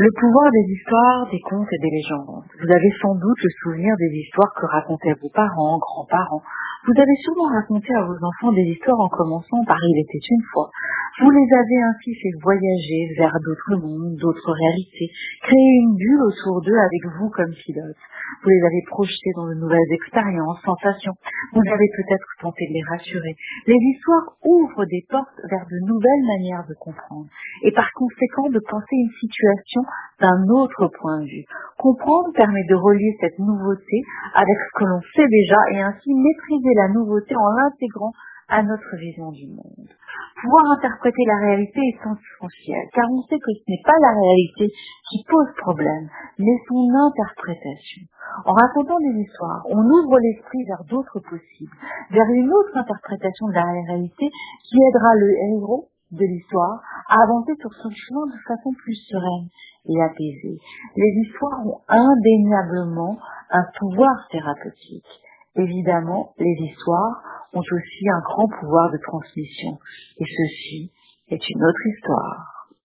Le pouvoir des histoires, des contes et des légendes. Vous avez sans doute le souvenir des histoires que racontaient vos parents, grands-parents. Vous avez sûrement raconté à vos enfants des histoires en commençant par Il était une fois. Vous les avez ainsi fait voyager vers d'autres mondes, d'autres réalités, créer une bulle autour d'eux avec vous comme pilote. Vous les avez projetés dans de nouvelles expériences, sensations. Vous avez peut-être tenté de les rassurer. Les histoires ouvrent des portes vers de nouvelles manières de comprendre et par conséquent de penser une situation d'un autre point de vue. Comprendre permet de relier cette nouveauté avec ce que l'on sait déjà et ainsi maîtriser la nouveauté en l'intégrant à notre vision du monde. Pouvoir interpréter la réalité est essentiel, car on sait que ce n'est pas la réalité qui pose problème, mais son interprétation. En racontant des histoires, on ouvre l'esprit vers d'autres possibles, vers une autre interprétation de la réalité qui aidera le héros de l'histoire à avancer sur son chemin de façon plus sereine et apaisée. Les histoires ont indéniablement un pouvoir thérapeutique. Évidemment, les histoires ont aussi un grand pouvoir de transmission. Et ceci est une autre histoire.